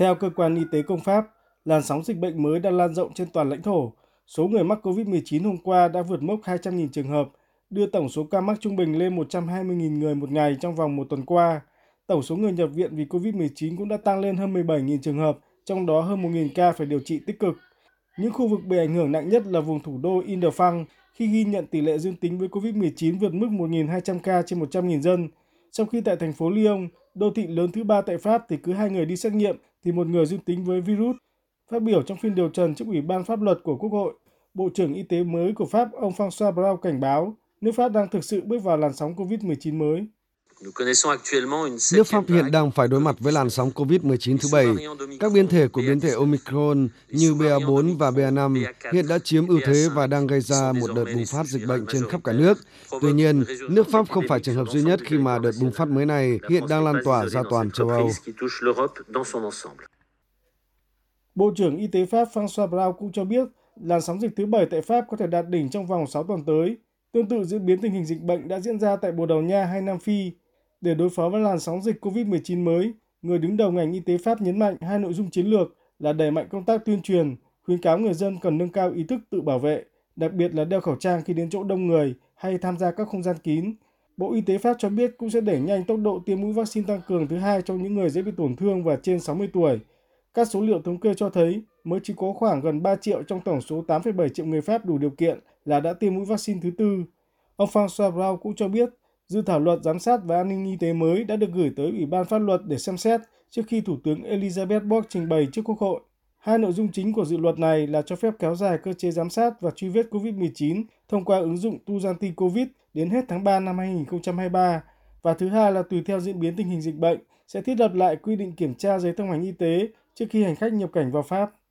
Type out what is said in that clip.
Theo cơ quan y tế công Pháp, làn sóng dịch bệnh mới đang lan rộng trên toàn lãnh thổ. Số người mắc COVID-19 hôm qua đã vượt mốc 200.000 trường hợp, đưa tổng số ca mắc trung bình lên 120.000 người một ngày trong vòng một tuần qua. Tổng số người nhập viện vì COVID-19 cũng đã tăng lên hơn 17.000 trường hợp, trong đó hơn 1.000 ca phải điều trị tích cực. Những khu vực bị ảnh hưởng nặng nhất là vùng thủ đô Indefang khi ghi nhận tỷ lệ dương tính với COVID-19 vượt mức 1.200 ca trên 100.000 dân, trong khi tại thành phố Lyon, đô thị lớn thứ ba tại Pháp thì cứ hai người đi xét nghiệm thì một người dương tính với virus. Phát biểu trong phiên điều trần trước Ủy ban pháp luật của Quốc hội, Bộ trưởng Y tế mới của Pháp ông François Braun cảnh báo nước Pháp đang thực sự bước vào làn sóng COVID-19 mới. Nước Pháp hiện đang phải đối mặt với làn sóng COVID-19 thứ bảy. Các biến thể của biến thể Omicron như BA4 và BA5 hiện đã chiếm ưu thế và đang gây ra một đợt bùng phát dịch bệnh trên khắp cả nước. Tuy nhiên, nước Pháp không phải trường hợp duy nhất khi mà đợt bùng phát mới này hiện đang lan tỏa ra toàn châu Âu. Bộ trưởng Y tế Pháp François Braun cũng cho biết làn sóng dịch thứ bảy tại Pháp có thể đạt đỉnh trong vòng 6 tuần tới. Tương tự diễn biến tình hình dịch bệnh đã diễn ra tại Bồ Đào Nha hay Nam Phi. Để đối phó với làn sóng dịch COVID-19 mới, người đứng đầu ngành y tế Pháp nhấn mạnh hai nội dung chiến lược là đẩy mạnh công tác tuyên truyền, khuyến cáo người dân cần nâng cao ý thức tự bảo vệ, đặc biệt là đeo khẩu trang khi đến chỗ đông người hay tham gia các không gian kín. Bộ Y tế Pháp cho biết cũng sẽ đẩy nhanh tốc độ tiêm mũi vaccine tăng cường thứ hai cho những người dễ bị tổn thương và trên 60 tuổi. Các số liệu thống kê cho thấy mới chỉ có khoảng gần 3 triệu trong tổng số 8,7 triệu người Pháp đủ điều kiện là đã tiêm mũi vaccine thứ tư. Ông François Brown cũng cho biết dự thảo luật giám sát và an ninh y tế mới đã được gửi tới Ủy ban pháp luật để xem xét trước khi Thủ tướng Elizabeth Borg trình bày trước Quốc hội. Hai nội dung chính của dự luật này là cho phép kéo dài cơ chế giám sát và truy vết COVID-19 thông qua ứng dụng Tuzanti Covid đến hết tháng 3 năm 2023 và thứ hai là tùy theo diễn biến tình hình dịch bệnh, sẽ thiết lập lại quy định kiểm tra giấy thông hành y tế trước khi hành khách nhập cảnh vào Pháp.